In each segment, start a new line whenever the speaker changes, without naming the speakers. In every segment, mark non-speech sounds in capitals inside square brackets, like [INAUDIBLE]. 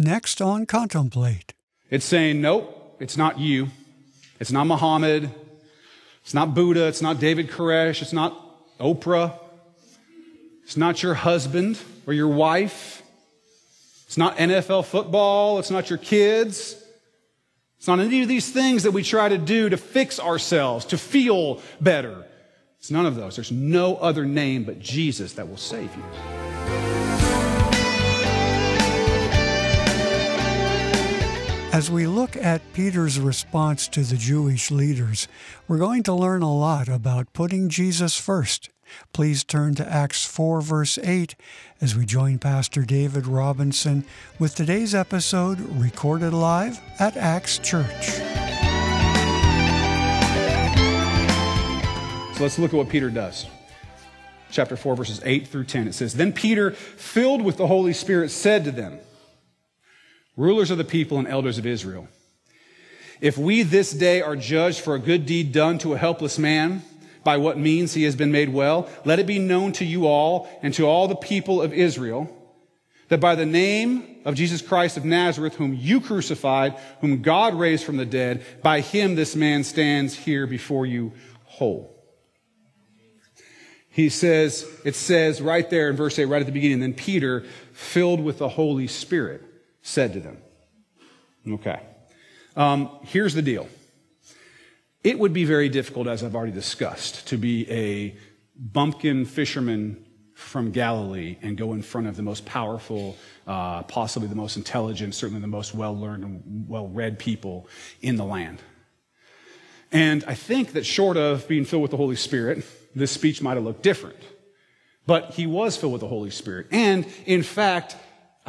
Next on Contemplate.
It's saying, nope, it's not you. It's not Muhammad. It's not Buddha. It's not David Koresh. It's not Oprah. It's not your husband or your wife. It's not NFL football. It's not your kids. It's not any of these things that we try to do to fix ourselves, to feel better. It's none of those. There's no other name but Jesus that will save you.
As we look at Peter's response to the Jewish leaders, we're going to learn a lot about putting Jesus first. Please turn to Acts 4, verse 8, as we join Pastor David Robinson with today's episode recorded live at Acts Church.
So let's look at what Peter does. Chapter 4, verses 8 through 10. It says, Then Peter, filled with the Holy Spirit, said to them, rulers of the people and elders of Israel. If we this day are judged for a good deed done to a helpless man, by what means he has been made well, let it be known to you all and to all the people of Israel that by the name of Jesus Christ of Nazareth, whom you crucified, whom God raised from the dead, by him this man stands here before you whole. He says, it says right there in verse 8, right at the beginning, then Peter, filled with the Holy Spirit, said to them. Okay. Um, here's the deal. It would be very difficult, as I've already discussed, to be a bumpkin fisherman from Galilee and go in front of the most powerful, uh, possibly the most intelligent, certainly the most well learned and well read people in the land. And I think that short of being filled with the Holy Spirit, this speech might have looked different. But he was filled with the Holy Spirit. And in fact,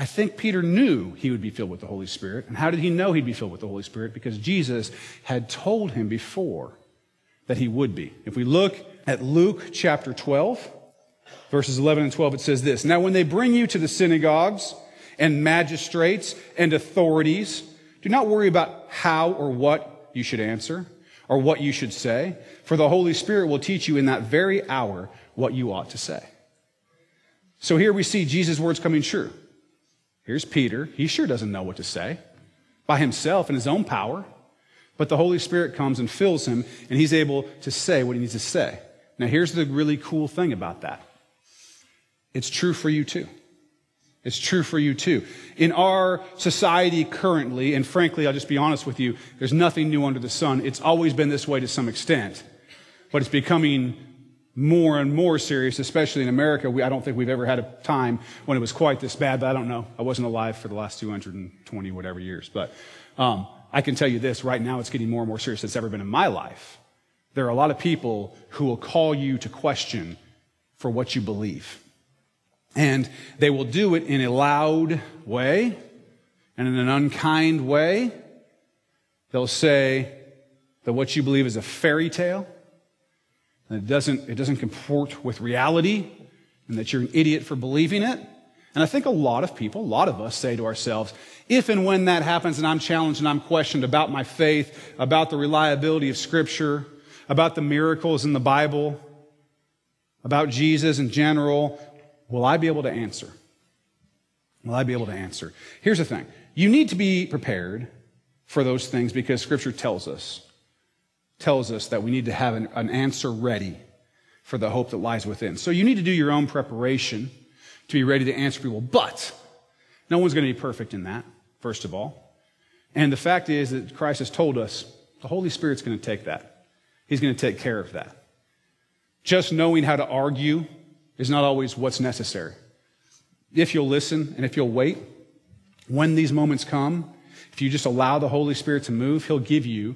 I think Peter knew he would be filled with the Holy Spirit. And how did he know he'd be filled with the Holy Spirit? Because Jesus had told him before that he would be. If we look at Luke chapter 12, verses 11 and 12, it says this Now, when they bring you to the synagogues and magistrates and authorities, do not worry about how or what you should answer or what you should say, for the Holy Spirit will teach you in that very hour what you ought to say. So here we see Jesus' words coming true. Here's Peter. He sure doesn't know what to say by himself in his own power. But the Holy Spirit comes and fills him, and he's able to say what he needs to say. Now, here's the really cool thing about that it's true for you too. It's true for you too. In our society currently, and frankly, I'll just be honest with you, there's nothing new under the sun. It's always been this way to some extent. But it's becoming more and more serious, especially in America. We, I don't think we've ever had a time when it was quite this bad, but I don't know. I wasn't alive for the last 220 whatever years. But um, I can tell you this right now, it's getting more and more serious than it's ever been in my life. There are a lot of people who will call you to question for what you believe. And they will do it in a loud way and in an unkind way. They'll say that what you believe is a fairy tale it doesn't, it doesn't comport with reality, and that you're an idiot for believing it. And I think a lot of people, a lot of us say to ourselves, if and when that happens and I'm challenged and I'm questioned about my faith, about the reliability of Scripture, about the miracles in the Bible, about Jesus in general, will I be able to answer? Will I be able to answer? Here's the thing you need to be prepared for those things because Scripture tells us tells us that we need to have an, an answer ready for the hope that lies within. So you need to do your own preparation to be ready to answer people. But no one's going to be perfect in that, first of all. And the fact is that Christ has told us the Holy Spirit's going to take that. He's going to take care of that. Just knowing how to argue is not always what's necessary. If you'll listen and if you'll wait, when these moments come, if you just allow the Holy Spirit to move, He'll give you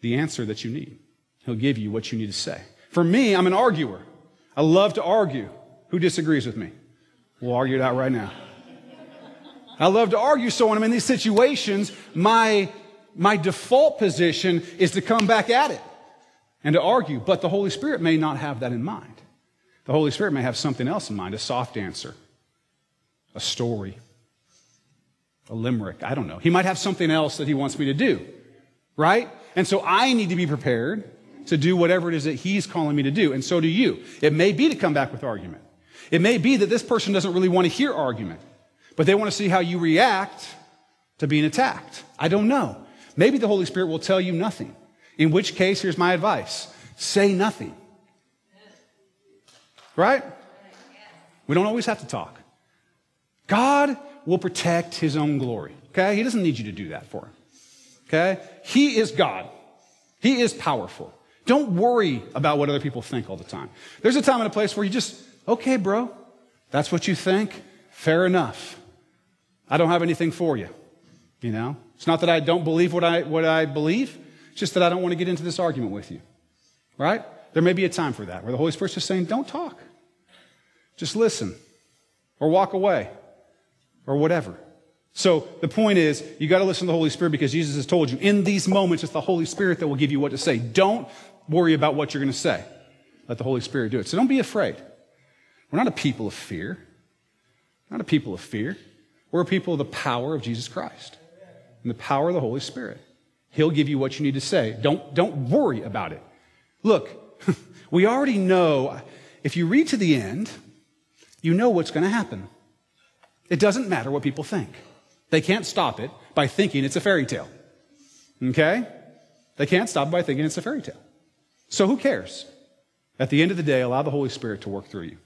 the answer that you need. He'll give you what you need to say. For me, I'm an arguer. I love to argue. Who disagrees with me? We'll argue it out right now. I love to argue, so when I'm in these situations, my, my default position is to come back at it and to argue. But the Holy Spirit may not have that in mind. The Holy Spirit may have something else in mind a soft answer, a story, a limerick. I don't know. He might have something else that he wants me to do, right? And so I need to be prepared to do whatever it is that he's calling me to do. And so do you. It may be to come back with argument. It may be that this person doesn't really want to hear argument. but they want to see how you react to being attacked. I don't know. Maybe the Holy Spirit will tell you nothing. In which case, here's my advice say nothing. Right? We don't always have to talk. God will protect his own glory. Okay? He doesn't need you to do that for him. Okay? He is God. He is powerful. Don't worry about what other people think all the time. There's a time and a place where you just, okay, bro, that's what you think. Fair enough. I don't have anything for you. You know? It's not that I don't believe what I, what I believe. It's just that I don't want to get into this argument with you. Right? There may be a time for that where the Holy Spirit's just saying, don't talk. Just listen. Or walk away. Or whatever. So the point is, you got to listen to the Holy Spirit because Jesus has told you in these moments, it's the Holy Spirit that will give you what to say. Don't worry about what you're going to say. Let the Holy Spirit do it. So don't be afraid. We're not a people of fear. We're not a people of fear. We're a people of the power of Jesus Christ and the power of the Holy Spirit. He'll give you what you need to say. Don't, don't worry about it. Look, [LAUGHS] we already know, if you read to the end, you know what's going to happen. It doesn't matter what people think. They can't stop it by thinking it's a fairy tale. Okay? They can't stop it by thinking it's a fairy tale. So who cares? At the end of the day, allow the Holy Spirit to work through you.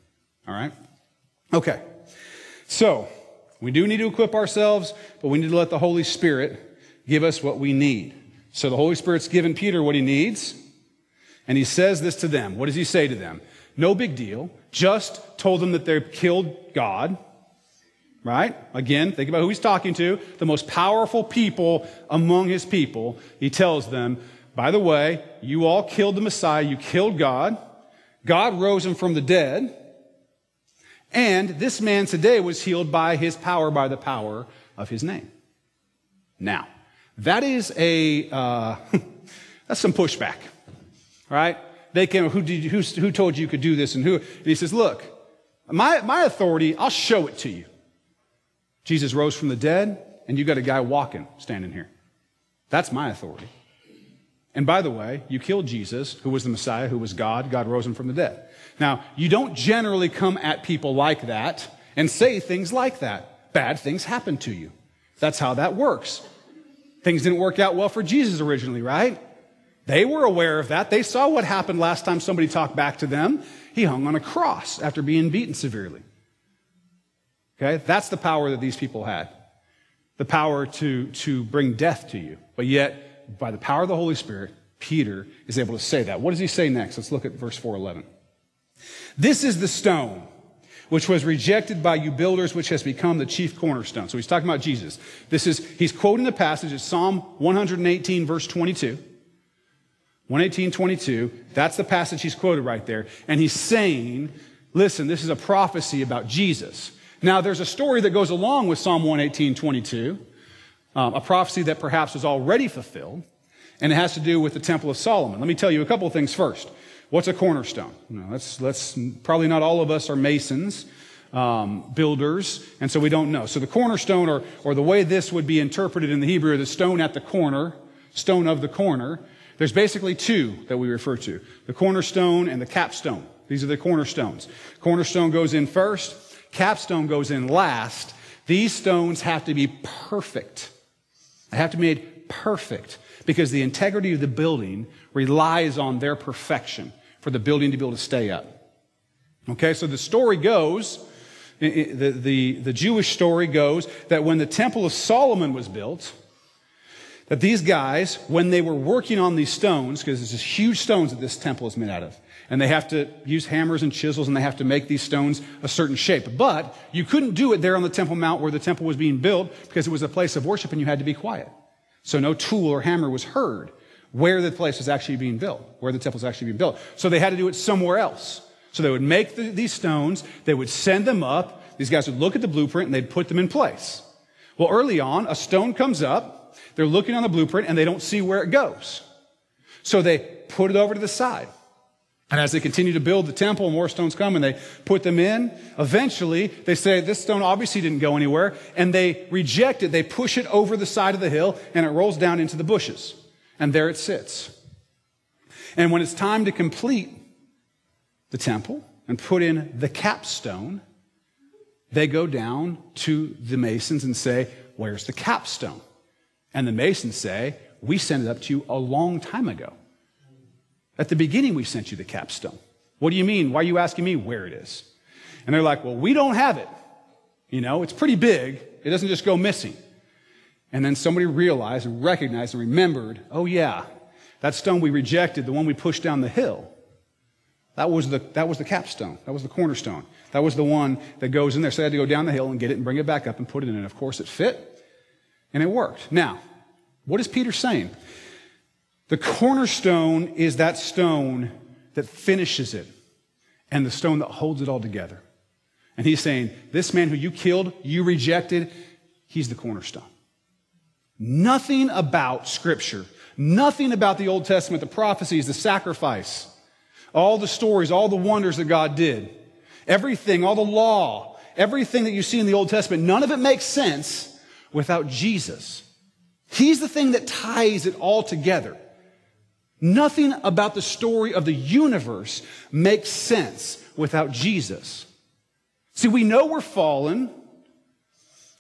All right? Okay. So, we do need to equip ourselves, but we need to let the Holy Spirit give us what we need. So the Holy Spirit's given Peter what he needs, and he says this to them. What does he say to them? No big deal. Just told them that they've killed God. Right? Again, think about who he's talking to. The most powerful people among his people. He tells them, by the way, you all killed the Messiah. You killed God. God rose him from the dead. And this man today was healed by his power, by the power of his name. Now, that is a, uh, [LAUGHS] that's some pushback, right? They came, who, did, who, who told you you could do this and who? And he says, look, my, my authority, I'll show it to you. Jesus rose from the dead, and you got a guy walking, standing here. That's my authority. And by the way, you killed Jesus, who was the Messiah, who was God. God rose him from the dead. Now, you don't generally come at people like that and say things like that. Bad things happen to you. That's how that works. Things didn't work out well for Jesus originally, right? They were aware of that. They saw what happened last time somebody talked back to them. He hung on a cross after being beaten severely. Okay? That's the power that these people had. The power to, to bring death to you. But yet, by the power of the Holy Spirit, Peter is able to say that. What does he say next? Let's look at verse 411. This is the stone which was rejected by you builders, which has become the chief cornerstone. So he's talking about Jesus. This is, he's quoting the passage, it's Psalm 118, verse 22. 118, 22. That's the passage he's quoted right there. And he's saying, listen, this is a prophecy about Jesus. Now, there's a story that goes along with Psalm 118, 22, um, a prophecy that perhaps was already fulfilled, and it has to do with the Temple of Solomon. Let me tell you a couple of things first. What's a cornerstone? You let's, let's, probably not all of us are masons, um, builders, and so we don't know. So the cornerstone, or, or the way this would be interpreted in the Hebrew, the stone at the corner, stone of the corner, there's basically two that we refer to the cornerstone and the capstone. These are the cornerstones. Cornerstone goes in first, capstone goes in last. These stones have to be perfect. They have to be made perfect because the integrity of the building relies on their perfection for the building to be able to stay up. Okay, so the story goes, the, the, the Jewish story goes that when the Temple of Solomon was built, that these guys, when they were working on these stones, because there's this huge stones that this temple is made out of, and they have to use hammers and chisels and they have to make these stones a certain shape. But you couldn't do it there on the Temple Mount where the temple was being built because it was a place of worship and you had to be quiet. So no tool or hammer was heard where the place was actually being built, where the temple was actually being built. So they had to do it somewhere else. So they would make the, these stones, they would send them up, these guys would look at the blueprint and they'd put them in place. Well, early on, a stone comes up, they're looking on the blueprint and they don't see where it goes. So they put it over to the side. And as they continue to build the temple, more stones come and they put them in. Eventually, they say, this stone obviously didn't go anywhere. And they reject it. They push it over the side of the hill and it rolls down into the bushes and there it sits. And when it's time to complete the temple and put in the capstone, they go down to the masons and say, Where's the capstone? And the masons say, We sent it up to you a long time ago. At the beginning, we sent you the capstone. What do you mean? Why are you asking me where it is? And they're like, Well, we don't have it. You know, it's pretty big. It doesn't just go missing. And then somebody realized and recognized and remembered, oh yeah, that stone we rejected, the one we pushed down the hill, that was the, that was the capstone. That was the cornerstone. That was the one that goes in there. So they had to go down the hill and get it and bring it back up and put it in. And of course it fit and it worked. Now, what is Peter saying? The cornerstone is that stone that finishes it and the stone that holds it all together. And he's saying, this man who you killed, you rejected, he's the cornerstone. Nothing about Scripture, nothing about the Old Testament, the prophecies, the sacrifice, all the stories, all the wonders that God did, everything, all the law, everything that you see in the Old Testament, none of it makes sense without Jesus. He's the thing that ties it all together. Nothing about the story of the universe makes sense without Jesus. See, we know we're fallen.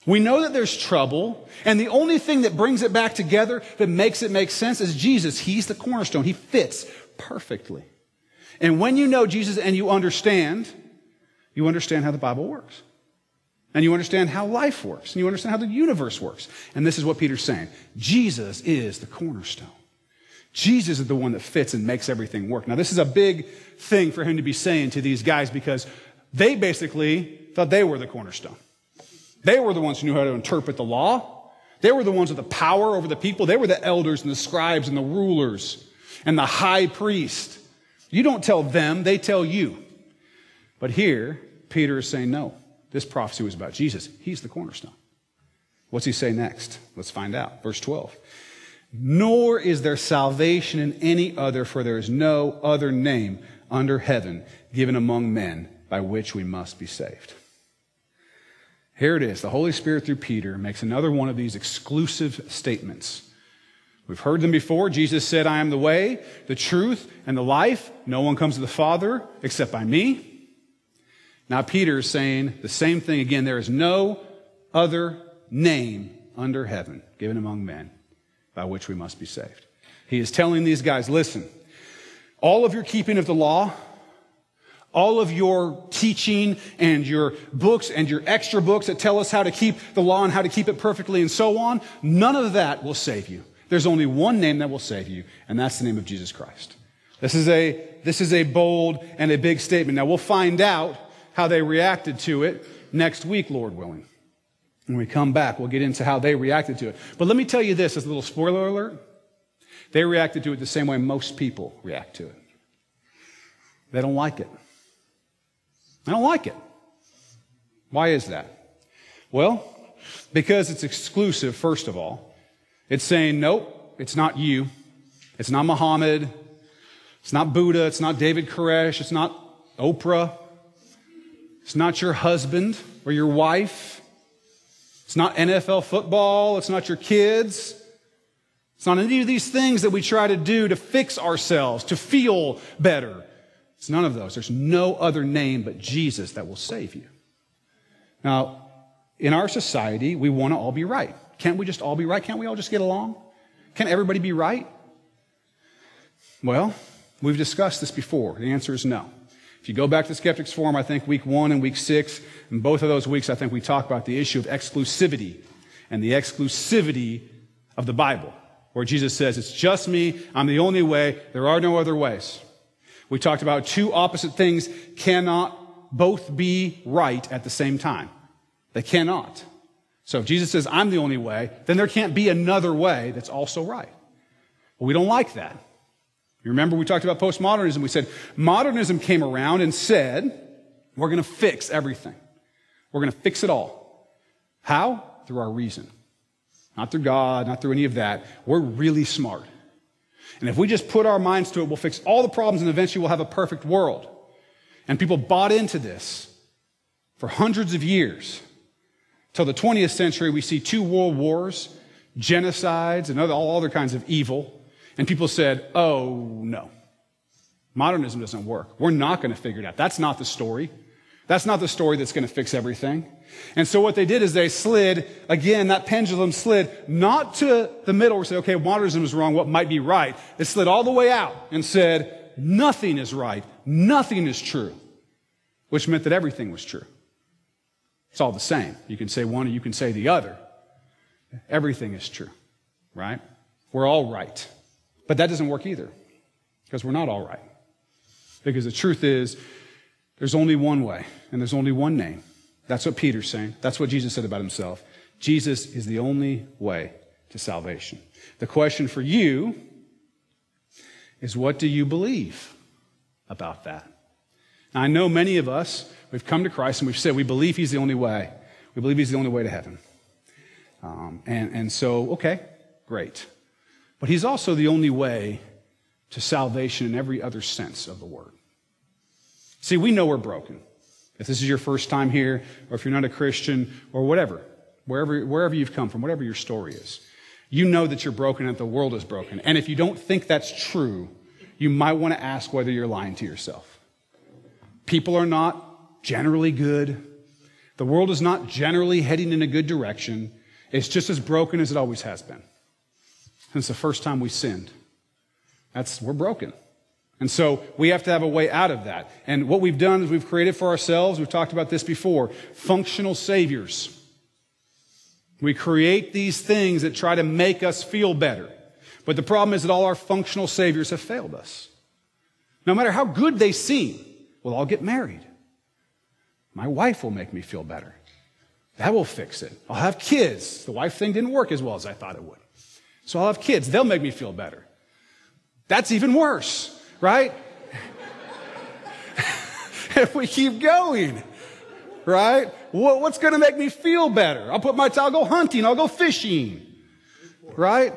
We know that there's trouble. And the only thing that brings it back together, that makes it make sense, is Jesus. He's the cornerstone. He fits perfectly. And when you know Jesus and you understand, you understand how the Bible works. And you understand how life works. And you understand how the universe works. And this is what Peter's saying Jesus is the cornerstone. Jesus is the one that fits and makes everything work. Now, this is a big thing for him to be saying to these guys because they basically thought they were the cornerstone. They were the ones who knew how to interpret the law. They were the ones with the power over the people. They were the elders and the scribes and the rulers and the high priest. You don't tell them, they tell you. But here, Peter is saying, no, this prophecy was about Jesus. He's the cornerstone. What's he say next? Let's find out. Verse 12. Nor is there salvation in any other, for there is no other name under heaven given among men by which we must be saved. Here it is. The Holy Spirit, through Peter, makes another one of these exclusive statements. We've heard them before. Jesus said, I am the way, the truth, and the life. No one comes to the Father except by me. Now, Peter is saying the same thing again. There is no other name under heaven given among men by which we must be saved. He is telling these guys, listen, all of your keeping of the law, all of your teaching and your books and your extra books that tell us how to keep the law and how to keep it perfectly and so on, none of that will save you. There's only one name that will save you, and that's the name of Jesus Christ. This is a, this is a bold and a big statement. Now we'll find out how they reacted to it next week, Lord willing. When we come back, we'll get into how they reacted to it. But let me tell you this as a little spoiler alert. They reacted to it the same way most people react to it. They don't like it. They don't like it. Why is that? Well, because it's exclusive, first of all. It's saying, nope, it's not you. It's not Muhammad. It's not Buddha. It's not David Koresh. It's not Oprah. It's not your husband or your wife. It's not NFL football. It's not your kids. It's not any of these things that we try to do to fix ourselves, to feel better. It's none of those. There's no other name but Jesus that will save you. Now, in our society, we want to all be right. Can't we just all be right? Can't we all just get along? Can everybody be right? Well, we've discussed this before. The answer is no. If you go back to Skeptics Forum, I think week one and week six, in both of those weeks, I think we talk about the issue of exclusivity and the exclusivity of the Bible, where Jesus says, It's just me, I'm the only way, there are no other ways. We talked about two opposite things cannot both be right at the same time. They cannot. So if Jesus says, I'm the only way, then there can't be another way that's also right. But we don't like that. You remember we talked about postmodernism. We said modernism came around and said, we're going to fix everything. We're going to fix it all. How? Through our reason. Not through God, not through any of that. We're really smart. And if we just put our minds to it, we'll fix all the problems and eventually we'll have a perfect world. And people bought into this for hundreds of years. Till the 20th century, we see two world wars, genocides, and other, all other kinds of evil. And people said, oh, no. Modernism doesn't work. We're not going to figure it out. That's not the story. That's not the story that's going to fix everything. And so what they did is they slid, again, that pendulum slid not to the middle where say, okay, modernism is wrong, what might be right? It slid all the way out and said, nothing is right, nothing is true, which meant that everything was true. It's all the same. You can say one or you can say the other. Everything is true, right? We're all right. But that doesn't work either because we're not all right. Because the truth is, there's only one way and there's only one name. That's what Peter's saying. That's what Jesus said about himself. Jesus is the only way to salvation. The question for you is what do you believe about that? Now, I know many of us, we've come to Christ and we've said we believe He's the only way. We believe He's the only way to heaven. Um, and, and so, okay, great. But He's also the only way to salvation in every other sense of the word. See, we know we're broken. If this is your first time here, or if you're not a Christian, or whatever, wherever, wherever you've come from, whatever your story is, you know that you're broken and that the world is broken. And if you don't think that's true, you might want to ask whether you're lying to yourself. People are not generally good. The world is not generally heading in a good direction. It's just as broken as it always has been. Since the first time we sinned. That's, we're broken. And so we have to have a way out of that. And what we've done is we've created for ourselves, we've talked about this before, functional saviors. We create these things that try to make us feel better. But the problem is that all our functional saviors have failed us. No matter how good they seem, we'll all get married. My wife will make me feel better. That will fix it. I'll have kids. The wife thing didn't work as well as I thought it would. So I'll have kids. They'll make me feel better. That's even worse, right? [LAUGHS] if we keep going, right? What's going to make me feel better? I'll put my, I'll go hunting, I'll go fishing, right?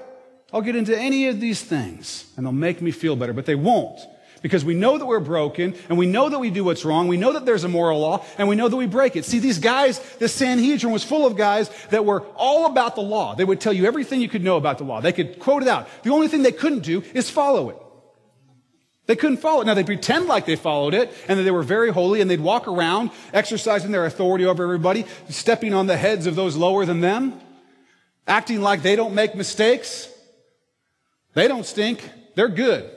I'll get into any of these things and they'll make me feel better, but they won't because we know that we're broken and we know that we do what's wrong. We know that there's a moral law and we know that we break it. See, these guys, the Sanhedrin was full of guys that were all about the law. They would tell you everything you could know about the law. They could quote it out. The only thing they couldn't do is follow it. They couldn't follow it. Now they pretend like they followed it and that they were very holy and they'd walk around exercising their authority over everybody, stepping on the heads of those lower than them, acting like they don't make mistakes. They don't stink. They're good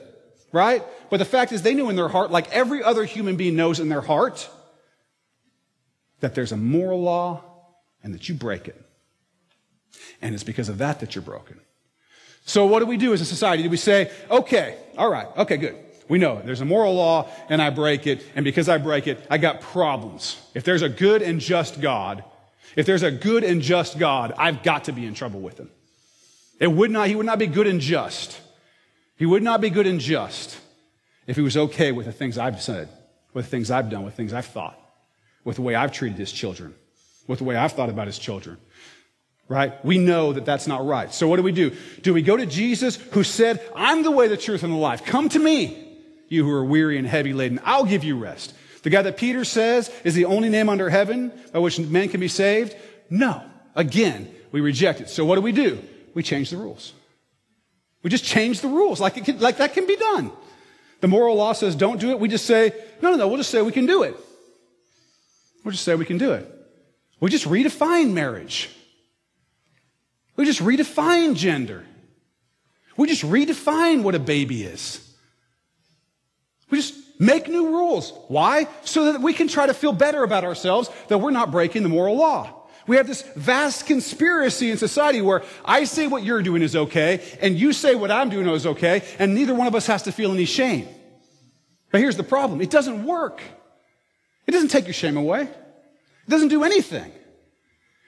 right? But the fact is, they knew in their heart, like every other human being knows in their heart, that there's a moral law and that you break it. And it's because of that that you're broken. So what do we do as a society? Do we say, okay, all right, okay, good. We know. There's a moral law and I break it. And because I break it, I got problems. If there's a good and just God, if there's a good and just God, I've got to be in trouble with him. It would not, he would not be good and just he would not be good and just if he was okay with the things I've said, with the things I've done, with things I've thought, with the way I've treated his children, with the way I've thought about his children. Right? We know that that's not right. So what do we do? Do we go to Jesus who said, I'm the way, the truth, and the life. Come to me, you who are weary and heavy laden. I'll give you rest. The guy that Peter says is the only name under heaven by which men can be saved? No. Again, we reject it. So what do we do? We change the rules. We just change the rules like, can, like that can be done. The moral law says don't do it. We just say, no, no, no, we'll just say we can do it. We'll just say we can do it. We just redefine marriage. We just redefine gender. We just redefine what a baby is. We just make new rules. Why? So that we can try to feel better about ourselves that we're not breaking the moral law. We have this vast conspiracy in society where I say what you're doing is okay, and you say what I'm doing is okay, and neither one of us has to feel any shame. But here's the problem it doesn't work. It doesn't take your shame away, it doesn't do anything.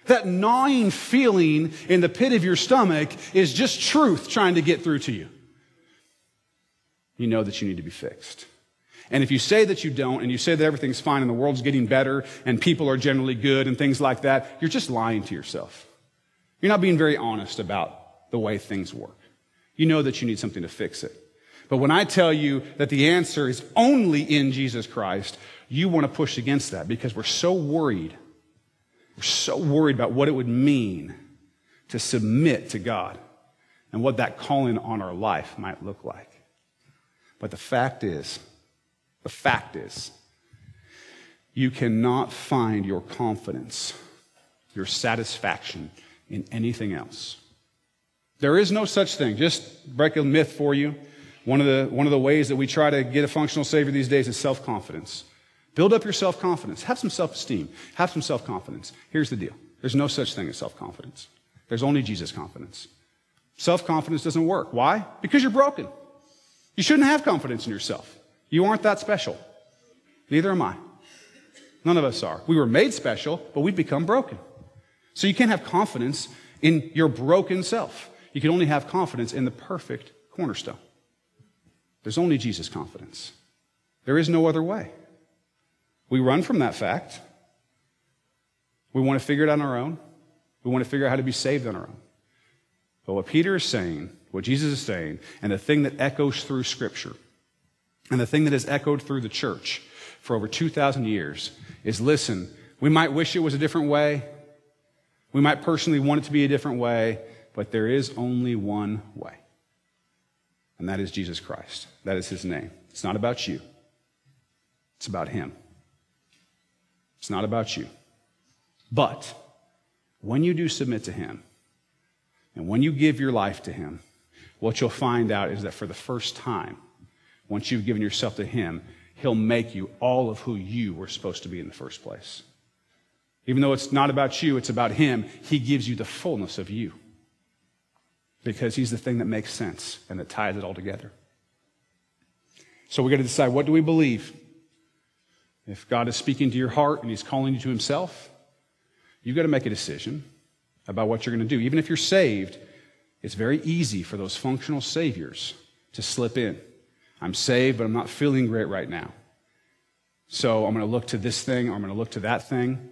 That gnawing feeling in the pit of your stomach is just truth trying to get through to you. You know that you need to be fixed. And if you say that you don't, and you say that everything's fine and the world's getting better and people are generally good and things like that, you're just lying to yourself. You're not being very honest about the way things work. You know that you need something to fix it. But when I tell you that the answer is only in Jesus Christ, you want to push against that because we're so worried. We're so worried about what it would mean to submit to God and what that calling on our life might look like. But the fact is, the fact is you cannot find your confidence, your satisfaction in anything else. There is no such thing. Just break a myth for you. One of the, one of the ways that we try to get a functional Savior these days is self confidence. Build up your self confidence. Have some self esteem. Have some self confidence. Here's the deal there's no such thing as self confidence, there's only Jesus confidence. Self confidence doesn't work. Why? Because you're broken. You shouldn't have confidence in yourself. You aren't that special. Neither am I. None of us are. We were made special, but we've become broken. So you can't have confidence in your broken self. You can only have confidence in the perfect cornerstone. There's only Jesus confidence. There is no other way. We run from that fact. We want to figure it out on our own. We want to figure out how to be saved on our own. But what Peter is saying, what Jesus is saying, and the thing that echoes through Scripture, and the thing that has echoed through the church for over 2,000 years is listen, we might wish it was a different way. We might personally want it to be a different way, but there is only one way. And that is Jesus Christ. That is his name. It's not about you, it's about him. It's not about you. But when you do submit to him, and when you give your life to him, what you'll find out is that for the first time, once you've given yourself to him, he'll make you all of who you were supposed to be in the first place. Even though it's not about you, it's about him, he gives you the fullness of you because he's the thing that makes sense and that ties it all together. So we got to decide what do we believe? If God is speaking to your heart and he's calling you to himself, you've got to make a decision about what you're going to do. Even if you're saved, it's very easy for those functional saviors to slip in. I'm saved, but I'm not feeling great right now. So I'm going to look to this thing or I'm going to look to that thing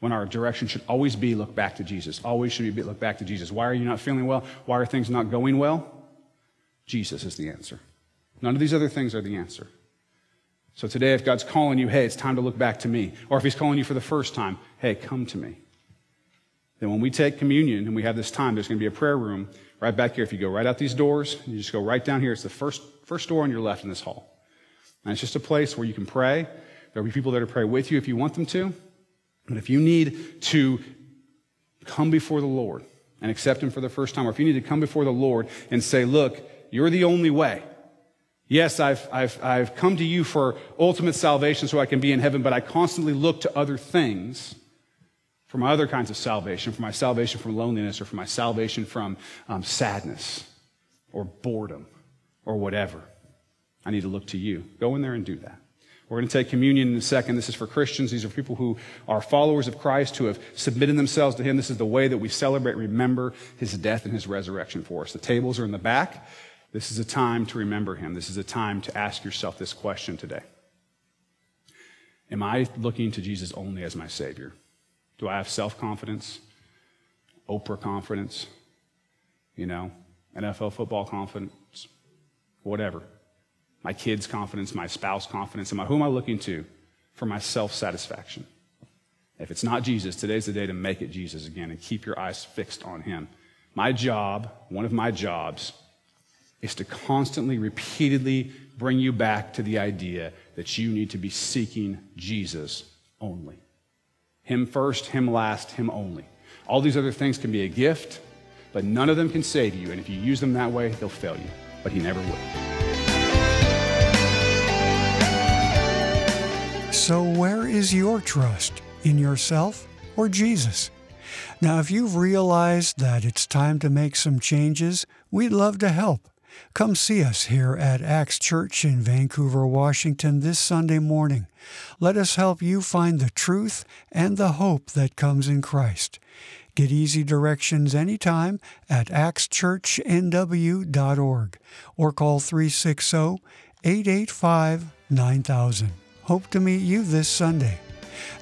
when our direction should always be look back to Jesus. Always should be look back to Jesus. Why are you not feeling well? Why are things not going well? Jesus is the answer. None of these other things are the answer. So today, if God's calling you, hey, it's time to look back to me, or if He's calling you for the first time, hey, come to me. Then when we take communion and we have this time, there's going to be a prayer room right back here. If you go right out these doors, you just go right down here. It's the first, first door on your left in this hall. And it's just a place where you can pray. There'll be people there to pray with you if you want them to. But if you need to come before the Lord and accept Him for the first time, or if you need to come before the Lord and say, look, you're the only way. Yes, I've, I've, I've come to you for ultimate salvation so I can be in heaven, but I constantly look to other things for my other kinds of salvation, for my salvation from loneliness, or for my salvation from um, sadness, or boredom, or whatever. I need to look to you. Go in there and do that. We're going to take communion in a second. This is for Christians. These are people who are followers of Christ, who have submitted themselves to Him. This is the way that we celebrate, remember His death and His resurrection for us. The tables are in the back. This is a time to remember Him. This is a time to ask yourself this question today Am I looking to Jesus only as my Savior? Do I have self confidence, Oprah confidence, you know, NFL football confidence, whatever? my kids' confidence, my spouse confidence? Am I, who am I looking to for my self satisfaction? If it's not Jesus, today's the day to make it Jesus again and keep your eyes fixed on Him. My job, one of my jobs, is to constantly, repeatedly bring you back to the idea that you need to be seeking Jesus only. Him first, Him last, Him only. All these other things can be a gift, but none of them can save you. And if you use them that way, they'll fail you. But He never will.
So, where is your trust? In yourself or Jesus? Now, if you've realized that it's time to make some changes, we'd love to help. Come see us here at Acts Church in Vancouver, Washington this Sunday morning. Let us help you find the truth and the hope that comes in Christ. Get easy directions anytime at actschurchnw.org or call 360 885 9000. Hope to meet you this Sunday.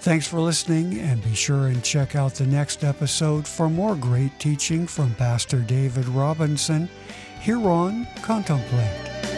Thanks for listening, and be sure and check out the next episode for more great teaching from Pastor David Robinson hereon contemplate.